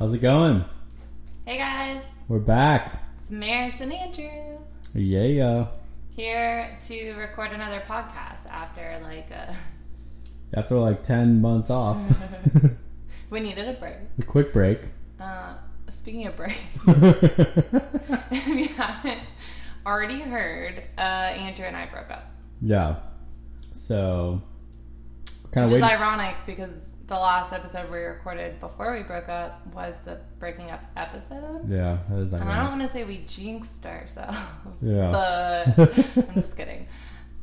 How's it going? Hey guys, We're back. it's Maris and Andrew Yeah. here to record another podcast after like uh After like 10 months off, we needed a break. a quick break. Uh, speaking of break, if you haven't already heard, uh, Andrew and I broke up, yeah. So, kind of which is ironic because the last episode we recorded before we broke up was the breaking up episode. Yeah, that is And I don't want to say we jinxed ourselves. Yeah. But I'm just kidding.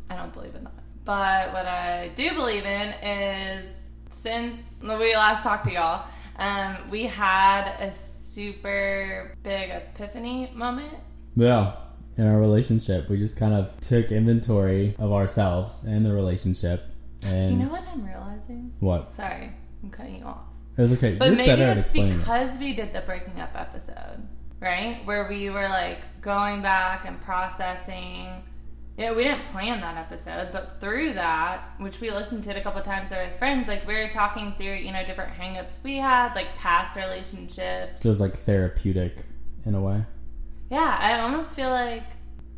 I don't believe in that. But what I do believe in is since we last talked to y'all, um, we had a super big epiphany moment. Yeah. In our relationship, we just kind of took inventory of ourselves and the relationship. And You know what I'm realizing? what? Sorry, I'm cutting you off. It was okay. But You're maybe it's because this. we did the breaking up episode, right? Where we were like going back and processing. Yeah, we didn't plan that episode, but through that, which we listened to it a couple times with friends, like we were talking through, you know, different hangups we had, like past relationships. So it was like therapeutic in a way. Yeah, I almost feel like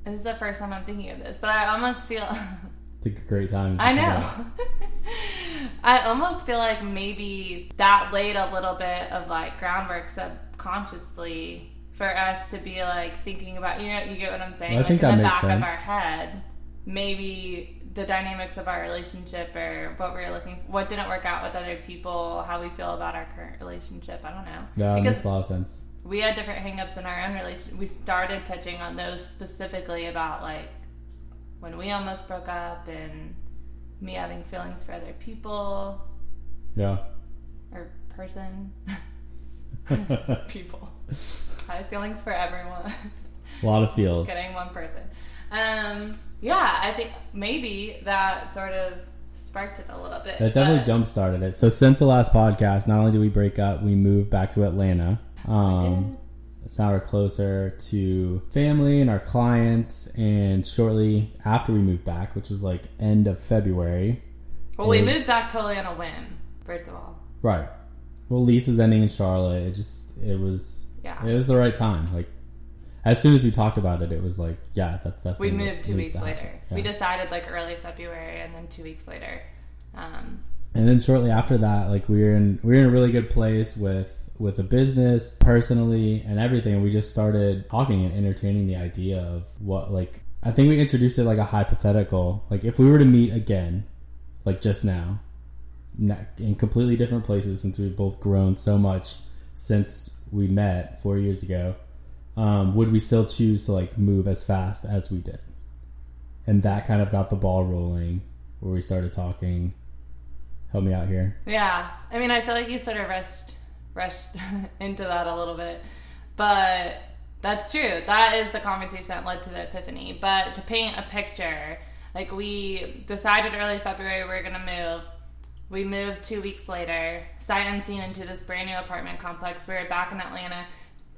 this is the first time I'm thinking of this, but I almost feel It's a great time. I know. I almost feel like maybe that laid a little bit of like groundwork subconsciously for us to be like thinking about you know you get what I'm saying I like think in that the makes back of sense. our head maybe the dynamics of our relationship or what we are looking for, what didn't work out with other people how we feel about our current relationship I don't know Yeah, because makes a lot of sense. we had different hangups in our own relationship. We started touching on those specifically about like when we almost broke up and me having feelings for other people Yeah. or person people. I have feelings for everyone. A lot of feels. Getting one person. Um, yeah, I think maybe that sort of sparked it a little bit. It definitely jump started it. So since the last podcast, not only did we break up, we moved back to Atlanta. Um, it's now we're closer to family and our clients. And shortly after we moved back, which was like end of February, Well, we is- moved back totally on a whim. First of all, right? Well, lease was ending in Charlotte. It just it was yeah. it was the right time. Like as soon as we talked about it, it was like yeah, that's definitely. We moved two weeks later. happen. We decided like early February, and then two weeks later. Um, And then shortly after that, like we were in we were in a really good place with with the business, personally, and everything. We just started talking and entertaining the idea of what like I think we introduced it like a hypothetical. Like if we were to meet again, like just now, in completely different places since we've both grown so much since we met four years ago, um, would we still choose to like move as fast as we did? And that kind of got the ball rolling where we started talking. Help me out here. yeah, I mean, I feel like you sort of rushed rushed into that a little bit, but that's true. That is the conversation that led to the epiphany. But to paint a picture, like we decided early February we are gonna move. We moved two weeks later, sight unseen, into this brand new apartment complex. We were back in Atlanta.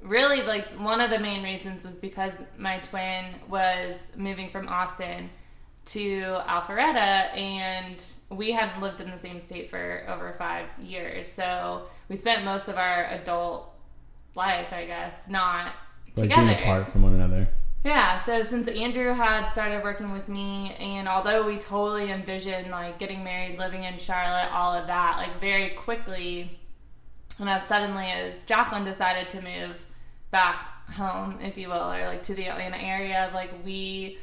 Really, like one of the main reasons was because my twin was moving from Austin to Alpharetta, and we hadn't lived in the same state for over five years. So we spent most of our adult life, I guess, not Like together. being apart from one another. Yeah, so since Andrew had started working with me, and although we totally envisioned like getting married, living in Charlotte, all of that, like very quickly, and as suddenly as Jacqueline decided to move back home, if you will, or like to the Atlanta area, like we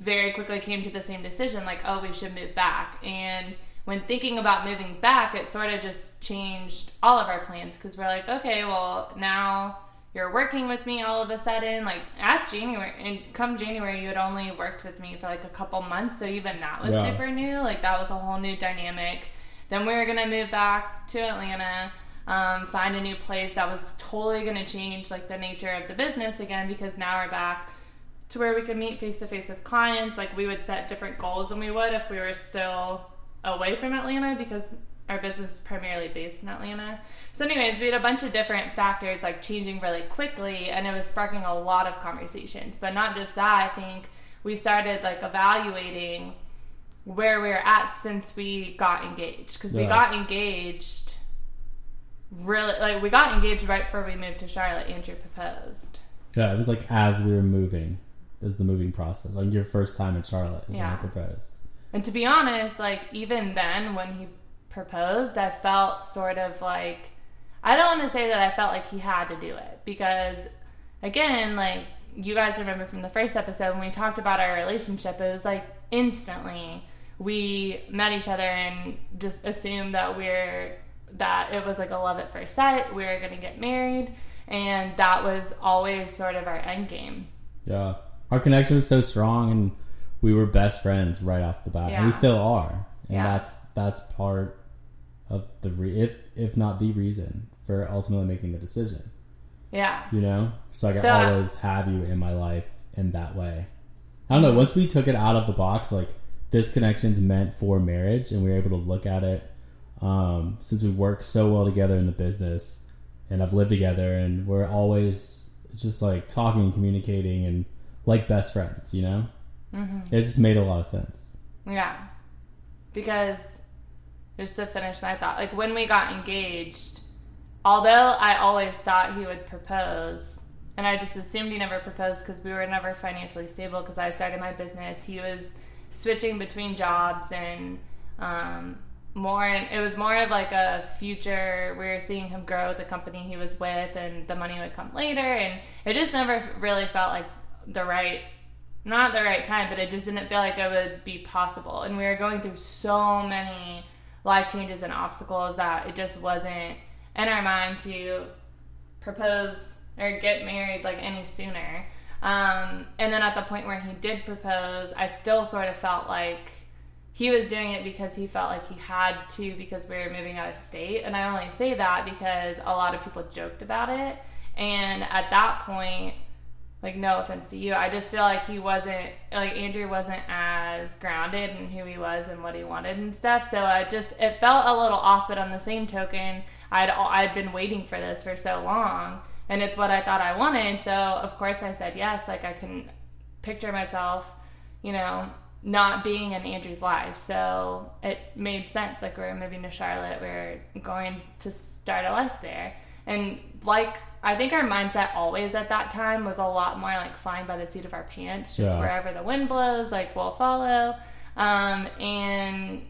very quickly came to the same decision like, oh, we should move back. And when thinking about moving back, it sort of just changed all of our plans because we're like, okay, well, now you're working with me all of a sudden. Like at January, and come January, you had only worked with me for like a couple months. So even that was Yeah. super new. Like that was a whole new dynamic. Then we were going to move back to Atlanta. Um, find a new place that was totally going to change like the nature of the business again because now we're back to where we could meet face to face with clients. Like we would set different goals than we would if we were still away from Atlanta because our business is primarily based in Atlanta. So, anyways, we had a bunch of different factors like changing really quickly, and it was sparking a lot of conversations. But not just that, I think we started like evaluating where we're at since we got engaged because we got engaged really like we got engaged right before we moved to Charlotte. Andrew proposed. Yeah, it was like as we were moving, is the moving process. Like your first time in Charlotte is Yeah. when I proposed. And to be honest, like even then when he proposed, I felt sort of like I don't want to say that I felt like he had to do it because again, like you guys remember from the first episode when we talked about our relationship, it was like instantly we met each other and just assumed that we're that it was like a love at first sight, we were going to get married, and that was always sort of our end game. Yeah, our connection was so strong, and we were best friends right off the bat, and we still are. And Yeah. that's that's part of the re- if if not the reason for ultimately making the decision. Yeah. You know, so I can So always have you in my life in that way. I don't know. Once we took it out of the box, like this connection's meant for marriage, and we were able to look at it um, since we work so well together in the business, and I've lived together, and we're always just like talking and communicating, and like best friends. You know, Mm-hmm. it just made a lot of sense. Yeah. Because just to finish my thought, like when we got engaged, although I always thought he would propose, and I just assumed he never proposed because we were never financially stable because I started my business. He was switching between jobs and um, more, and it was more of like a future. We were seeing him grow the company he was with, and the money would come later, and it just never really felt like the right not the right time, but it just didn't feel like it would be possible. And we were going through so many life changes and obstacles that it just wasn't in our mind to propose or get married like any sooner. Um, and then at the point where he did propose, I still sort of felt like he was doing it because he felt like he had to because we were moving out of state. And I only say that because a lot of people joked about it. And at that point, like no offense to you i just feel like he wasn't like andrew wasn't as grounded in who he was and what he wanted and stuff. So i just it felt a little off but on the same token i'd i'd been waiting for this for so long and it's what i thought i wanted. So of course i said yes. Like i can picture myself you know not being in andrew's life. So it made sense. Like we we're moving to charlotte. We we're going to start a life there. And like I think our mindset always at that time was a lot more like flying by the seat of our pants, just Yeah. wherever the wind blows, like we'll follow. Um, and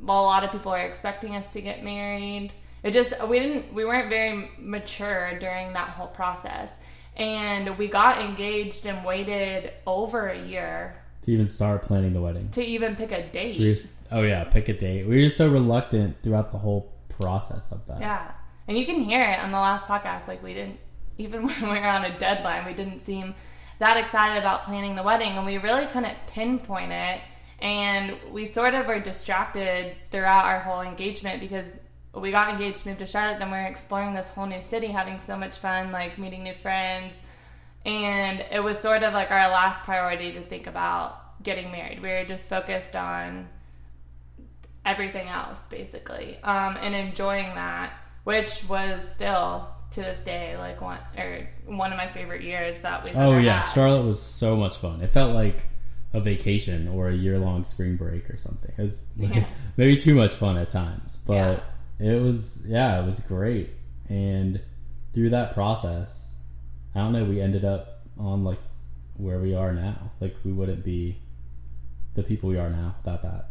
while a lot of people are expecting us to get married, it just we didn't we weren't very mature during that whole process, and we got engaged and waited over a year To even start planning the wedding, to even pick a date. we were oh yeah, pick a date. We were just so reluctant throughout the whole process of that. Yeah. And you can hear it on the last podcast. Like, we didn't, even when we were on a deadline, we didn't seem that excited about planning the wedding. And we really couldn't pinpoint it. And we sort of were distracted throughout our whole engagement because we got engaged, moved to Charlotte, then we were exploring this whole new city, having so much fun, like meeting new friends. And it was sort of like our last priority to think about getting married. We were just focused on everything else basically um, and enjoying that which was still to this day like one or one of my favorite years that we've Oh yeah, had. Charlotte was so much fun. It felt like a vacation or a year long spring break or something. It was Yeah. maybe too much fun at times, but it was yeah, it was great. And through that process, I don't know, we ended up on like where we are now. Like we wouldn't be the people we are now without that.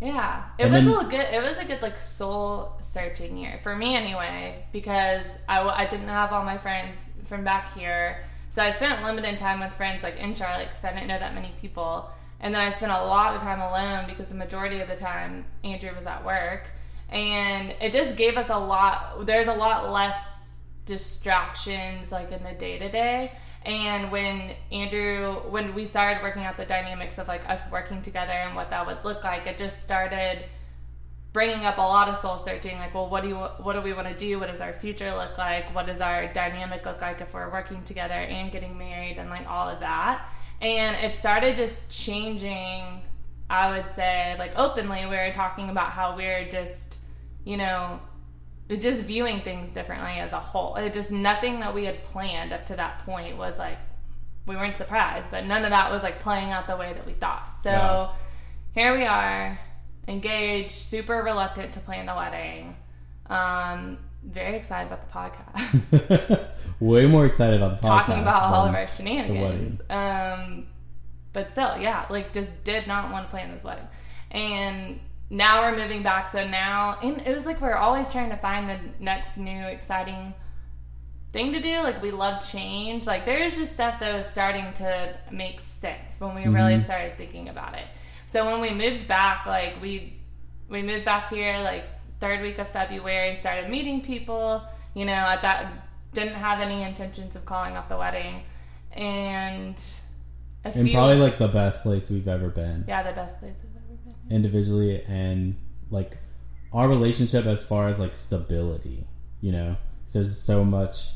Yeah, it And was then- a good. It was a good like soul searching year for me anyway because I, I didn't have all my friends from back here, so I spent limited time with friends like in Charlotte because I didn't know that many people, and then I spent a lot of time alone because the majority of the time Andrew was at work, and it just gave us a lot. There's a lot less distractions like in the day to day. And when Andrew, when we started working out the dynamics of like us working together and what that would look like, it just started bringing up a lot of soul searching. Like, well, what do you, what do we want to do? What does our future look like? What does our dynamic look like if we're working together and getting married and like all of that? And it started just changing. I would say, like openly, we were talking about how we're just, you know, just viewing things differently as a whole. It just nothing that we had planned up to that point was like we weren't surprised, but none of that was like playing out the way that we thought. So Yeah. here we are, engaged, super reluctant to plan the wedding. Um, very excited about the podcast. Way more excited about the podcast. Talking about all of our shenanigans. Um, but still, yeah, like just did not want to plan this wedding. And now we're moving back. So now, and it was like we're always trying to find the next new exciting thing to do. Like we love change. Like there's just stuff that was starting to make sense when we really Mhm. started thinking about it. So when we moved back, like we we moved back here like third week of February, started meeting people. You know, at that didn't have any intentions of calling off the wedding, and a and probably like the best place we've ever been yeah, the best place I've ever been. Individually and like our relationship as far as like stability you know? There's so much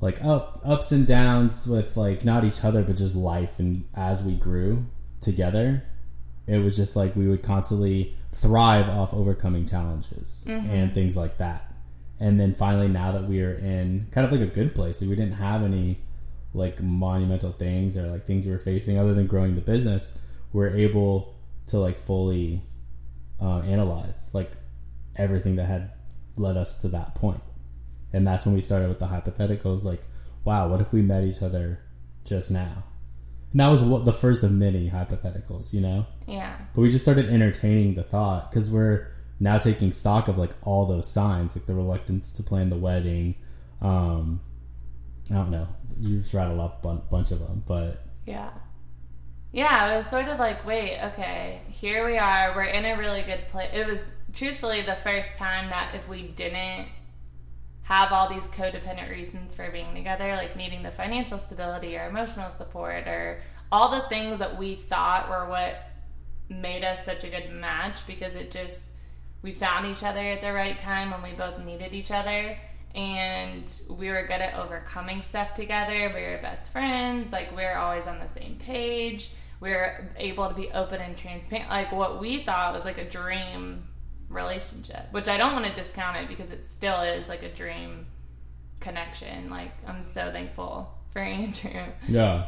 like up ups and downs with like not each other but just life and as we grew together it was just like we would constantly thrive off overcoming challenges mm-hmm. and things like that. And then finally now that we are in kind of like a good place like we didn't have any like monumental things or like things we were facing other than growing the business we're able to like fully uh, analyze like everything that had led us to that point. And that's when we started with the hypotheticals like wow what if we met each other just now? And that was what the first of many hypotheticals you know? Yeah, but we just started entertaining the thought because we're now taking stock of like all those signs like the reluctance to plan the wedding um i don't know. You just rattled off a bun- bunch of them but yeah, yeah. It was sort of like, wait, okay, here we are. We're in a really good place. It was truthfully the first time that if we didn't have all these codependent reasons for being together, like needing the financial stability or emotional support or all the things that we thought were what made us such a good match because it just we found each other at the right time when we both needed each other and we were good at overcoming stuff together we were best friends like we were always on the same page we were able to be open and transparent like what we thought was like a dream relationship which i don't want to discount it because it still is like a dream connection like i'm so thankful for andrew Yeah.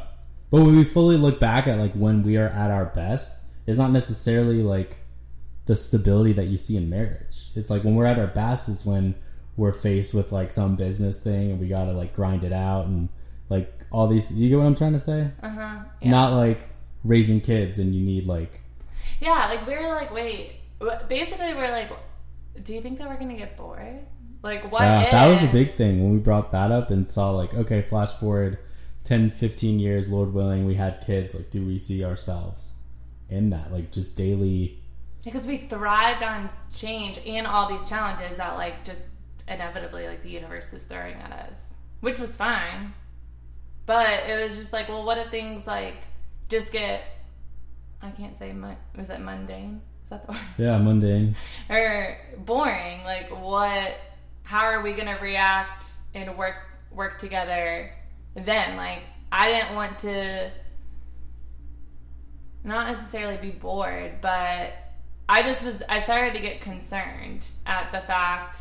But when we fully look back at like when we are at our best, it's not necessarily like the stability that you see in marriage. It's like when we're at our best is when we're faced with like some business thing and we gotta like grind it out and like all these do you get what I'm trying to say? uh-huh yeah. Not like raising kids and you need like Yeah, like we are like, wait. Basically, we're like, do you think that we're gonna get bored? Like, what? Yeah, that was a big thing when we brought that up and saw like, okay, flash forward 10, 15 years, Lord willing, we had kids. Like, do we see ourselves in that? Like, just daily. because we thrived on change and all these challenges that like just inevitably like the universe is throwing at us, which was fine. But it was just like, well, what if things like just get? I can't say mon- was it mundane? Is that the word? Yeah, mundane. or boring like what how are we gonna react and work work together then like i didn't want to not necessarily be bored but i just was i started to get concerned at the fact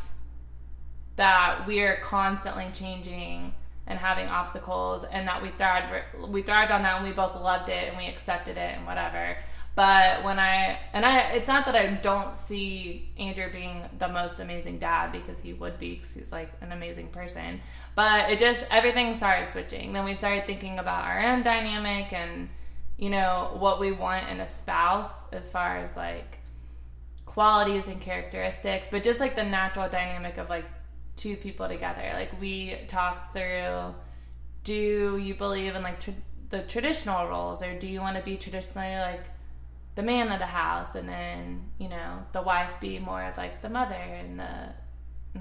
that we're constantly changing and having obstacles and that we thrived we thrived on that and we both loved it and we accepted it and whatever. But when i and i it's not that i don't see andrew being the most amazing dad because he would be because he's like an amazing person. But it just everything started switching. Then we started thinking about our own dynamic and you know what we want in a spouse as far as like qualities and characteristics, but just like the natural dynamic of like two people together. Like we talk through do you believe in like tr- the traditional roles or do you want to be traditionally like the man of the house and then, you know, the wife be more of like the mother and the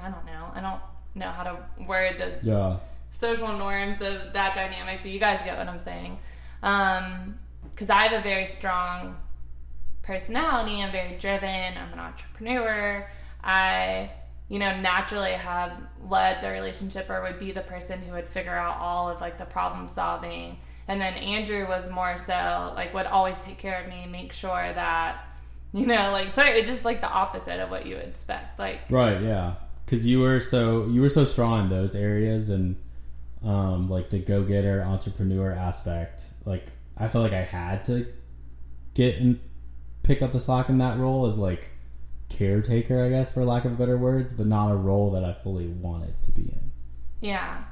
I don't know. I don't know how to word the Yeah. social norms of that dynamic, but you guys get what I'm saying. Um, because I have a very strong personality. I'm very driven. I'm an entrepreneur. I, you know, naturally have led the relationship or would be the person who would figure out all of like the problem solving. And then Andrew was more so like would always take care of me, make sure that, you know, like sorry, it's just like the opposite of what you would expect. Like Right. Yeah. Because you were so you were so strong in those areas and um, like the go getter entrepreneur aspect. Like I felt like I had to get and pick up the slack in that role as like caretaker, I guess, for lack of better words, but not a role that I fully wanted to be in. Yeah.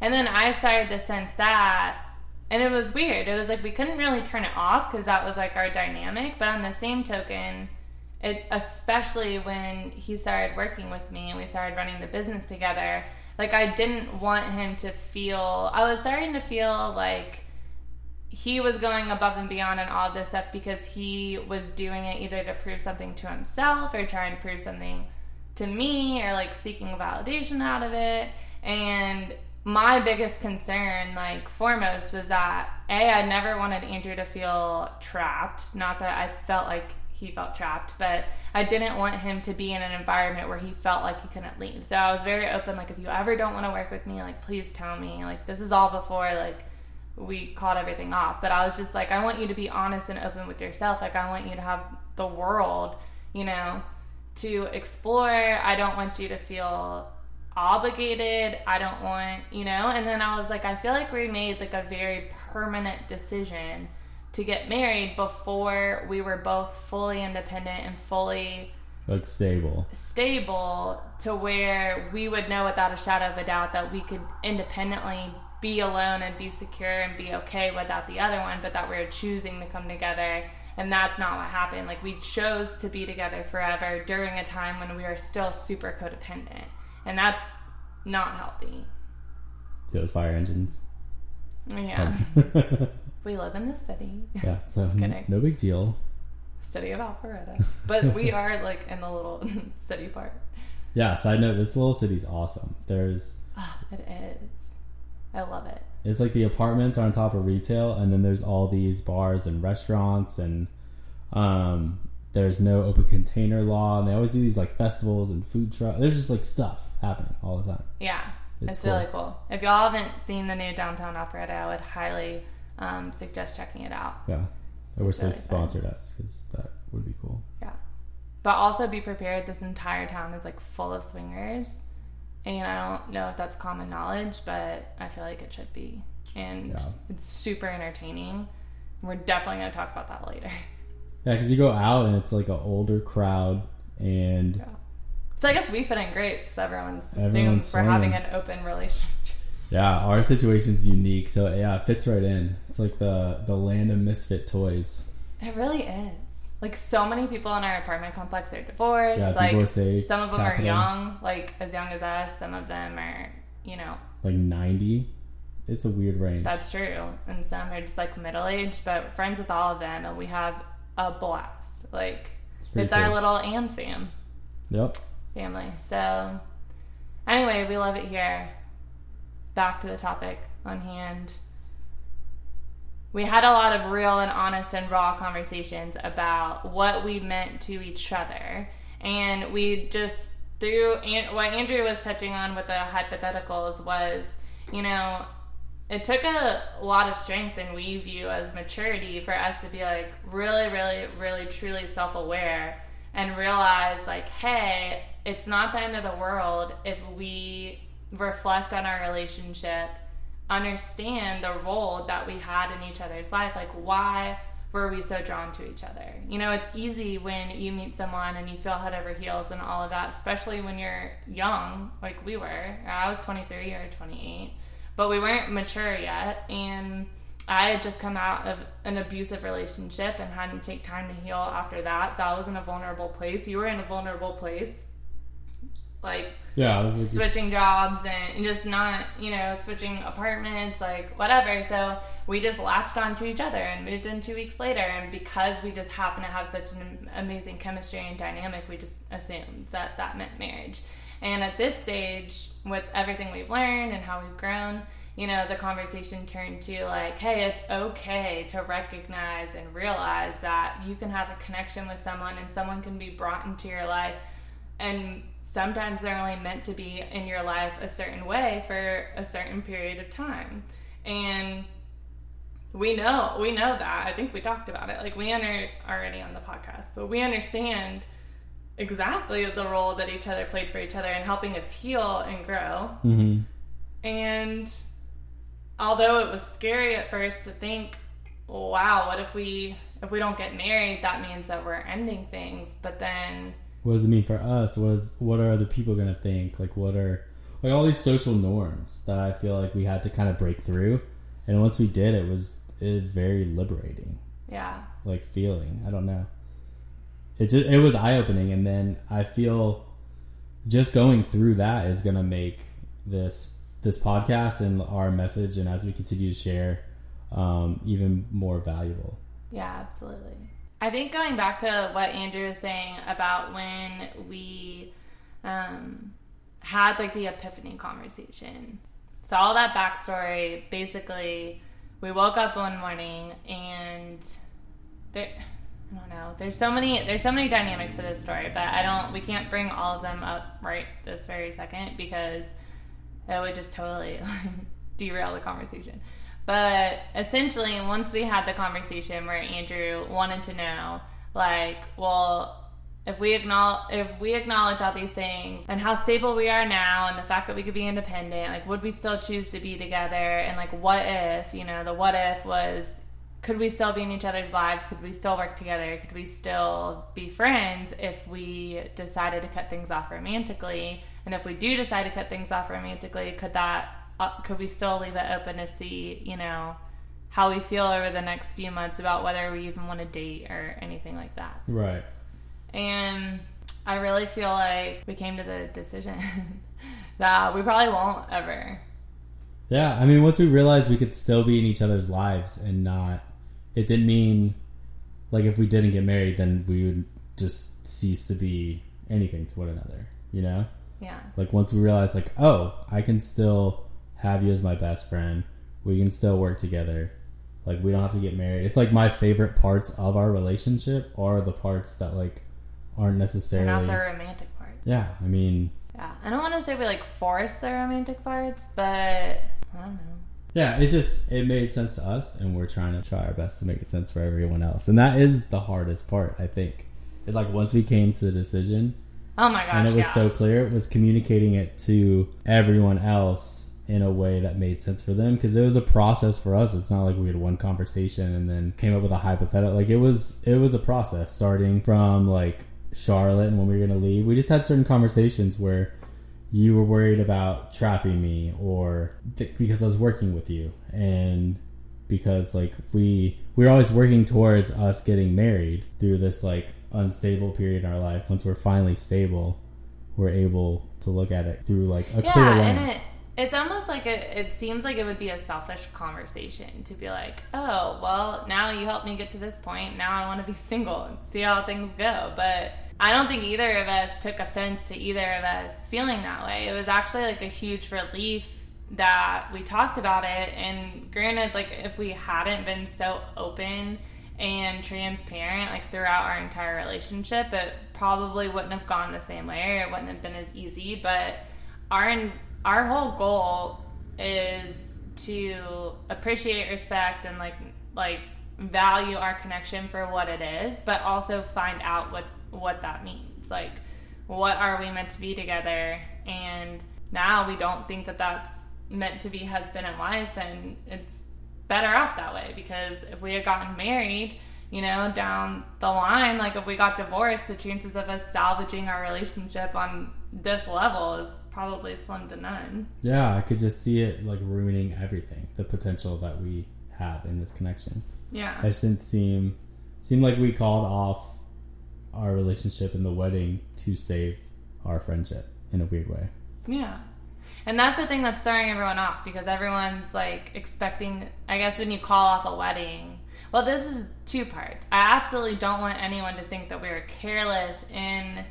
And then I started to sense that. And it was weird. It was like we couldn't really turn it off because that was like our dynamic. But on the same token, it, especially when he started working with me and we started running the business together, like I didn't want him to feel, I was starting to feel like he was going above and beyond and all this stuff because he was doing it either to prove something to himself or trying to prove something to me or like seeking validation out of it. And my biggest concern, like foremost, was that A, I never wanted Andrew to feel trapped. Not that I felt like he felt trapped, but I didn't want him to be in an environment where he felt like he couldn't leave. So I was very open, like, if you ever don't want to work with me, like, please tell me. Like, this is all before, like, we called everything off. But I was just like, I want you to be honest and open with yourself. Like, I want you to have the world, you know, to explore. I don't want you to feel obligated. I don't want, you know, and then I was like, I feel like we made like a very permanent decision to get married before we were both fully independent and fully like stable stable to where we would know without a shadow of a doubt that we could independently be alone and be secure and be okay without the other one but that we're choosing to come together and that's not what happened like we chose to be together forever during a time when we were still super codependent and that's not healthy those fire engines yeah We live in the city. Yeah, so no big deal. City of Alpharetta. But we are like in the little city part. Yeah, side note, this little city's awesome. There's oh, it is. I love it. It's like the apartments are on top of retail and then there's all these bars and restaurants and um there's no open container law and they always do these like festivals and food trucks. There's just like stuff happening all the time. Yeah. It's, it's cool. really cool. If y'all haven't seen the new downtown Alpharetta, I would highly um, suggest checking it out. Yeah. I wish really they sponsored fun. us because that would be cool. Yeah. But also be prepared. This entire town is like full of swingers. And I don't know if that's common knowledge, but I feel like it should be. And yeah. it's super entertaining. We're definitely going to talk about that later. Yeah, because you go out and it's like an older crowd. And. Yeah. So I guess we fit in great because everyone's assumes we're having an open relationship. Yeah, our situation's unique, so yeah, it fits right in. It's like the the land of misfit toys. It really is. Like so many people in our apartment complex are divorced. Yeah, like divorcee, some of them capital. are young, like as young as us. Some of them are, you know, like ninety. It's a weird range. That's true, and some are just like middle aged. But friends with all of them, and we have a blast. Like it's, it's cool. our little and fam. Yep. Family. So anyway, we love it here back to the topic on hand. We had a lot of real and honest and raw conversations about what we meant to each other. And we just, through what Andrew was touching on with the hypotheticals, was, you know, it took a lot of strength and we view as maturity for us to be like really, really, really, truly self aware and realize, like, hey, it's not the end of the world if we reflect on our relationship, understand the role that we had in each other's life. Like, why were we so drawn to each other? You know, it's easy when you meet someone and you feel head over heels and all of that, especially when you're young, like we were. I was 23 or 28, but we weren't mature yet. And I had just come out of an abusive relationship and had to take time to heal after that. So I was in a vulnerable place. You were in a vulnerable place like yeah, like, switching jobs and just not, you know, switching apartments, like whatever. So we just latched onto each other and moved in two weeks later. And because we just happen to have such an amazing chemistry and dynamic, we just assumed that that meant marriage. And at this stage, with everything we've learned and how we've grown, you know, the conversation turned to like, hey, it's okay to recognize and realize that you can have a connection with someone and someone can be brought into your life and sometimes they're only meant to be in your life a certain way for a certain period of time. And we know we know that. I think we talked about it. Like we under already on the podcast, but we understand exactly the role that each other played for each other in helping us heal and grow. Mm-hmm. And although it was scary at first to think, wow, what if we if we don't get married, that means that we're ending things. But then what does it mean for us? What is what are other people gonna think? Like what are like all these social norms that I feel like we had to kind of break through. And once we did, it was it was very liberating. Yeah. Like feeling. I don't know. It just it was eye opening, and then I feel just going through that is gonna make this this podcast and our message, and as we continue to share, um, even more valuable. Yeah, absolutely. I think going back to what Andrew was saying about when we um, had like the epiphany conversation. So all that backstory, basically, we woke up one morning and there. I don't know. There's so many. There's so many dynamics to this story, but I don't. We can't bring all of them up right this very second because it would just totally derail the conversation. But essentially, once we had the conversation where Andrew wanted to know, like, well, if we acknowledge if we acknowledge all these things and how stable we are now and the fact that we could be independent like would we still choose to be together? And like what if you know the what if was could we still be in each other's lives? Could we still work together? Could we still be friends if we decided to cut things off romantically? And if we do decide to cut things off romantically could that uh, could we still leave it open to see you know how we feel over the next few months about whether we even want to date or anything like that Right. and I really feel like we came to the decision that we probably won't ever. Yeah, I mean, once we realized we could still be in each other's lives and not, it didn't mean like if we didn't get married, then we would just cease to be anything to one another, you know? Yeah. Like once we realized, like, oh, I can still have you as my best friend, we can still work together. Like we don't have to get married. It's like my favorite parts of our relationship are the parts that like aren't necessarily. not the romantic part. yeah, I mean, Yeah. I don't want to say we like force the romantic parts, but I don't know. Yeah, it's just it made sense to us, and we're trying to try our best to make it sense for everyone else, and that is the hardest part. I think it's like once we came to the decision, Oh my gosh. and it was yeah. so clear, it was communicating it to everyone else in a way that made sense for them because it was a process for us. It's not like we had one conversation and then came up with a hypothetical. Like it was, it was a process starting from like Charlotte and when we were gonna leave. We just had certain conversations where you were worried about trapping me or th- because I was working with you and because like we we were always working towards us getting married through this like unstable period in our life once we're finally stable we're able to look at it through like a clear lens it's almost like it, it seems like it would be a selfish conversation to be like, oh, well, now you helped me get to this point. Now I want to be single and see how things go. But I don't think either of us took offense to either of us feeling that way. It was actually like a huge relief that we talked about it. And granted, like if we hadn't been so open and transparent like throughout our entire relationship, it probably wouldn't have gone the same way or it wouldn't have been as easy. But our our whole goal is to appreciate, respect, and like like value our connection for what it is, but also find out what what that means. Like, what are we meant to be together? And now we don't think that that's meant to be husband and wife, and it's better off that way because if we had gotten married you know, down the line, like if we got divorced, the chances of us salvaging our relationship on this level is probably slim to none. yeah i could just see it like ruining everything the potential that we have in this connection Yeah. it didn't seem seemed like we called off our relationship in the wedding to save our friendship in a weird way Yeah. And that's the thing that's throwing everyone off because everyone's like expecting, I guess, when you call off a wedding. Well, this is two parts. I absolutely don't want anyone to think that we are careless in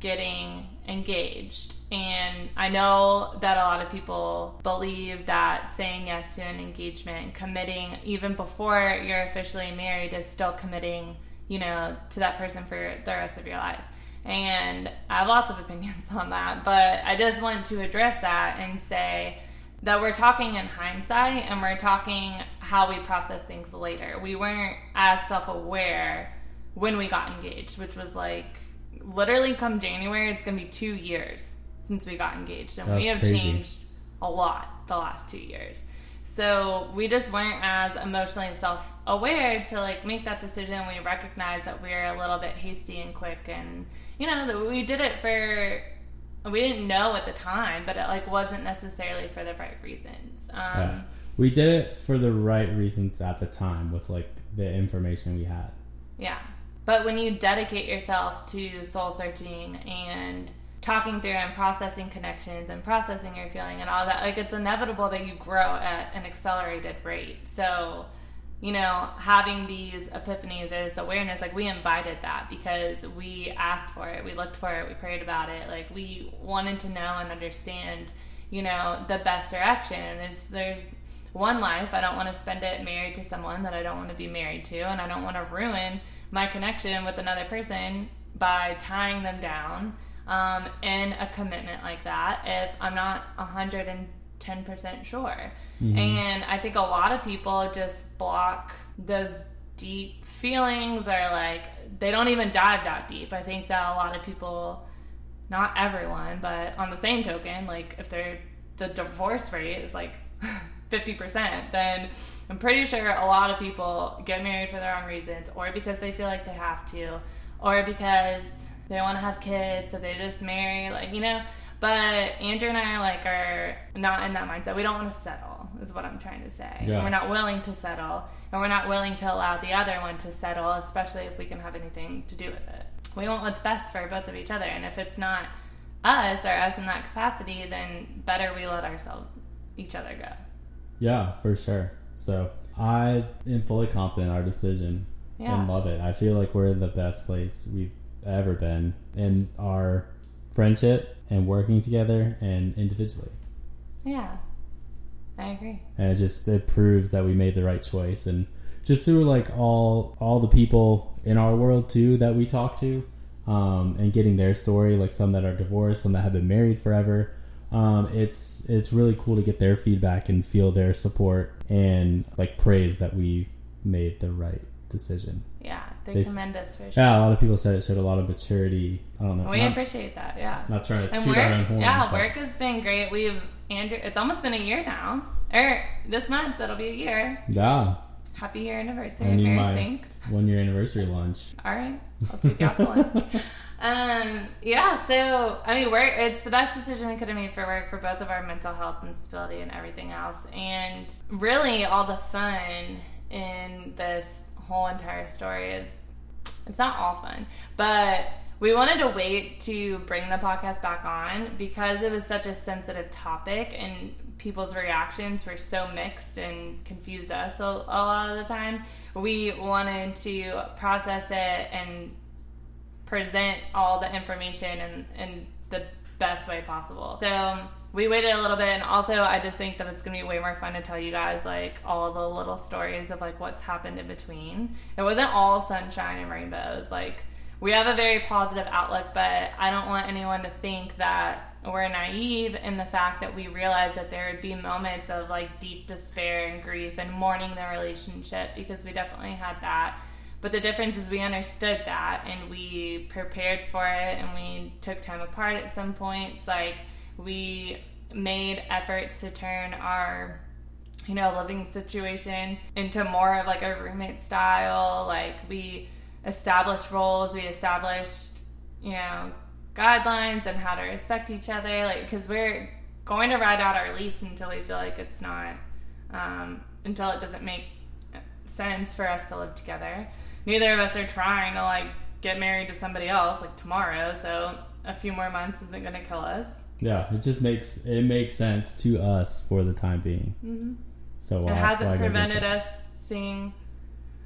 getting engaged. And I know that a lot of people believe that saying yes to an engagement and committing even before you're officially married is still committing, you know, to that person for the rest of your life. And I have lots of opinions on that, but I just want to address that and say that we're talking in hindsight and we're talking how we process things later. We weren't as self aware when we got engaged, which was like literally come January, it's going to be two years since we got engaged. And we have crazy. changed a lot the last two years. So we just weren't as emotionally self aware to like make that decision. We recognized that we were a little bit hasty and quick, and you know that we did it for we didn't know at the time, but it like wasn't necessarily for the right reasons. Um, Yeah. We did it for the right reasons at the time with like the information we had. Yeah. But when you dedicate yourself to soul searching and talking through and processing connections and processing your feeling and all that, like it's inevitable that you grow at an accelerated rate. So, you know, having these epiphanies or this awareness, like we invited that because we asked for it, we looked for it, we prayed about it, like we wanted to know and understand, you know, the best direction. There's there's one life. I don't want to spend it married to someone that I don't want to be married to, and I don't want to ruin my connection with another person by tying them down um, in a commitment like that if I'm not 110% sure. And I think a lot of people just block those deep feelings or like they don't even dive that deep. I think that a lot of people, not everyone, but on the same token, like if they're the divorce rate is like 50%, then I'm pretty sure a lot of people get married for their own reasons or because they feel like they have to or because they want to have kids so they just marry like you know? But andrew and i like are not in that mindset. We don't want to settle is what i'm trying to say. Yeah. we're not willing to settle and we're not willing to allow the other one to settle especially if we can have anything to do with it. We want what's best for both of each other and if it's not us or us in that capacity then better we let ourselves each other go. Yeah, for sure. So I am fully confident in our decision Yeah. and love it. I feel like we're in the best place we've ever been in our friendship and working together and individually. yeah i agree And it just it proves that we made the right choice and just through like all all the people in our world too that we talk to um, and getting their story like some that are divorced some that have been married forever um, it's it's really cool to get their feedback and feel their support and like praise that we made the right decision yeah they, They commend us for sure yeah a lot of people said it showed a lot of maturity i don't know we not, appreciate that yeah not trying to And toot work, our own horn yeah, work has been great. We've Andrew. It's almost been a year now, or this month it'll be a year. yeah Happy year anniversary, I need my one year anniversary lunch All right, I'll take you out to lunch. Um, yeah, so I mean, work. It's the best decision we could have made for work for both of our mental health and stability and everything else. And really, all the fun in this whole entire story is it's not all fun, but we wanted to wait to bring the podcast back on because it was such a sensitive topic and people's reactions were so mixed and confused us a, a lot of the time. We wanted to process it and present all the information in, in the best way possible. So um, we waited a little bit, and also I just think that it's gonna be way more fun to tell you guys like all the little stories of like what's happened in between. It wasn't all sunshine and rainbows. Like we have a very positive outlook, but I don't want anyone to think that we're naive in the fact that we realize that there would be moments of like deep despair and grief and mourning the relationship because we definitely had that. But the difference is we understood that and we prepared for it and we took time apart at some points. Like we made efforts to turn our you know living situation into more of like a roommate style. Like we established roles, we established you know guidelines and how to respect each other. Like because we're going to ride out our lease until we feel like it's not um, until it doesn't make sense for us to live together. Neither of us are trying to like get married to somebody else like tomorrow, so a few more months isn't going to kill us. Yeah, it just makes it makes sense to us for the time being. Mm-hmm. So why, it hasn't prevented us seeing.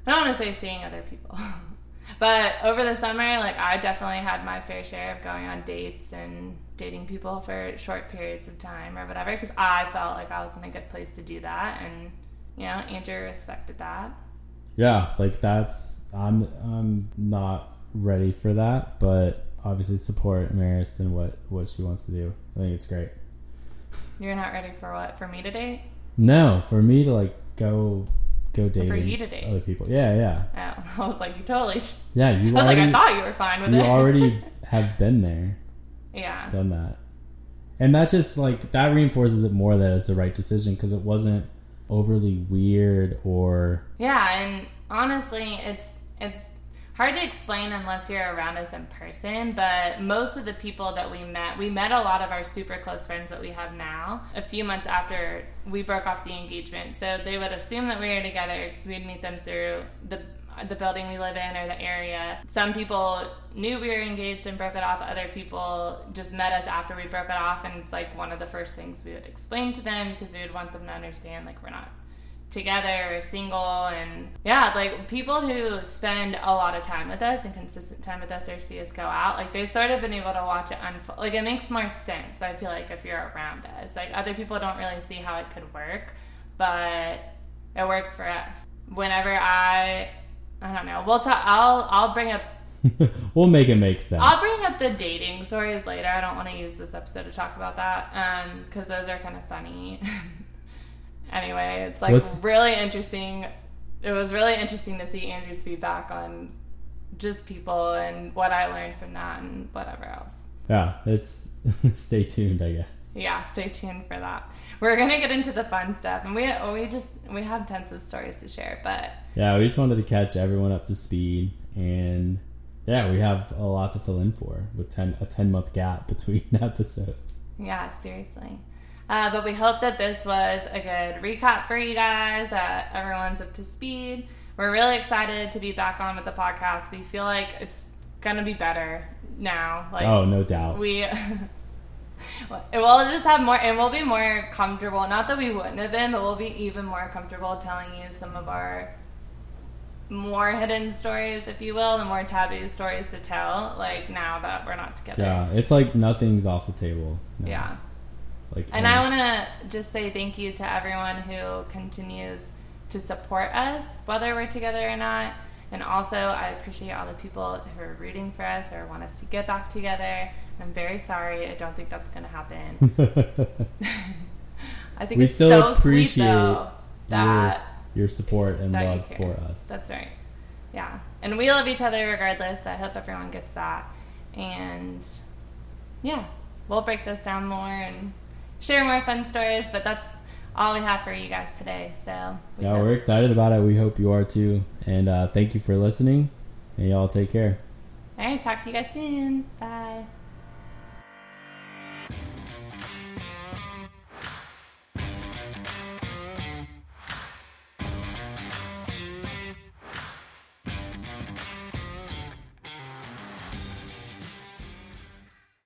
I don't want to say seeing other people, but over the summer, like I definitely had my fair share of going on dates and dating people for short periods of time or whatever, because I felt like I was in a good place to do that, and you know, Andrew respected that. Yeah, like that's I'm I'm not ready for that, but obviously support Maris and what what she wants to do. I think it's great. You're not ready for what? For me to date? No, for me to like go go dating you to date. other people. Yeah, yeah, Oh, I was like, you totally. yeah. You I was already like, I thought you were fine with you it. You already have been there, yeah. done that, and that just like that reinforces it more that it's the right decision because it wasn't overly weird or Yeah, and honestly, it's it's hard to explain unless you're around us in person. But most of the people that we met, we met a lot of our super close friends that we have now. A few months after we broke off the engagement, so they would assume that we were together because we'd meet them through the the building we live in or the area. Some people knew we were engaged and broke it off. Other people just met us after we broke it off, and it's like one of the first things we would explain to them because we would want them to understand like we're not together or single and yeah like people who spend a lot of time with us and consistent time with us or see us go out like they've sort of been able to watch it unfold like it makes more sense i feel like if you're around us like other people don't really see how it could work but it works for us whenever i i don't know we'll talk i'll i'll bring up we'll make it make sense. I'll bring up the dating stories later. I don't want to use this episode to talk about that um, because those are kind of funny. anyway, it's like What's- really interesting. It was really interesting to see Andrew's feedback on just people and what I learned from that and whatever else. Yeah, it's stay tuned, I guess. Yeah, stay tuned for that. We're gonna get into the fun stuff, and we we just we have tons of stories to share. But Yeah, we just wanted to catch everyone up to speed, and yeah, we have a lot to fill in for with ten a ten month gap between episodes. Yeah, seriously. Uh, but we hope that this was a good recap for you guys, that everyone's up to speed. We're really excited to be back on with the podcast. We feel like it's gonna be better now. Like oh, no doubt. we we'll just have more and we'll be more comfortable. Not that we wouldn't have been, but we'll be even more comfortable telling you some of our more hidden stories, if you will, the more taboo stories to tell, like now that we're not together. yeah, it's like nothing's off the table. No. yeah. like And um, I want to just say thank you to everyone who continues to support us, whether we're together or not. And also, I appreciate all the people who are rooting for us or want us to get back together. I'm very sorry. I don't think that's going to happen. I think We it's still so sweet, appreciate though, that your support and love for us. That's right. Yeah. And we love each other regardless. I hope everyone gets that. And yeah, we'll break this down more and share more fun stories, but that's all we have for you guys today. So we yeah, hope- we're excited about it. We hope you are too. And uh, thank you for listening. And y'all take care. all right, talk to you guys soon. Bye.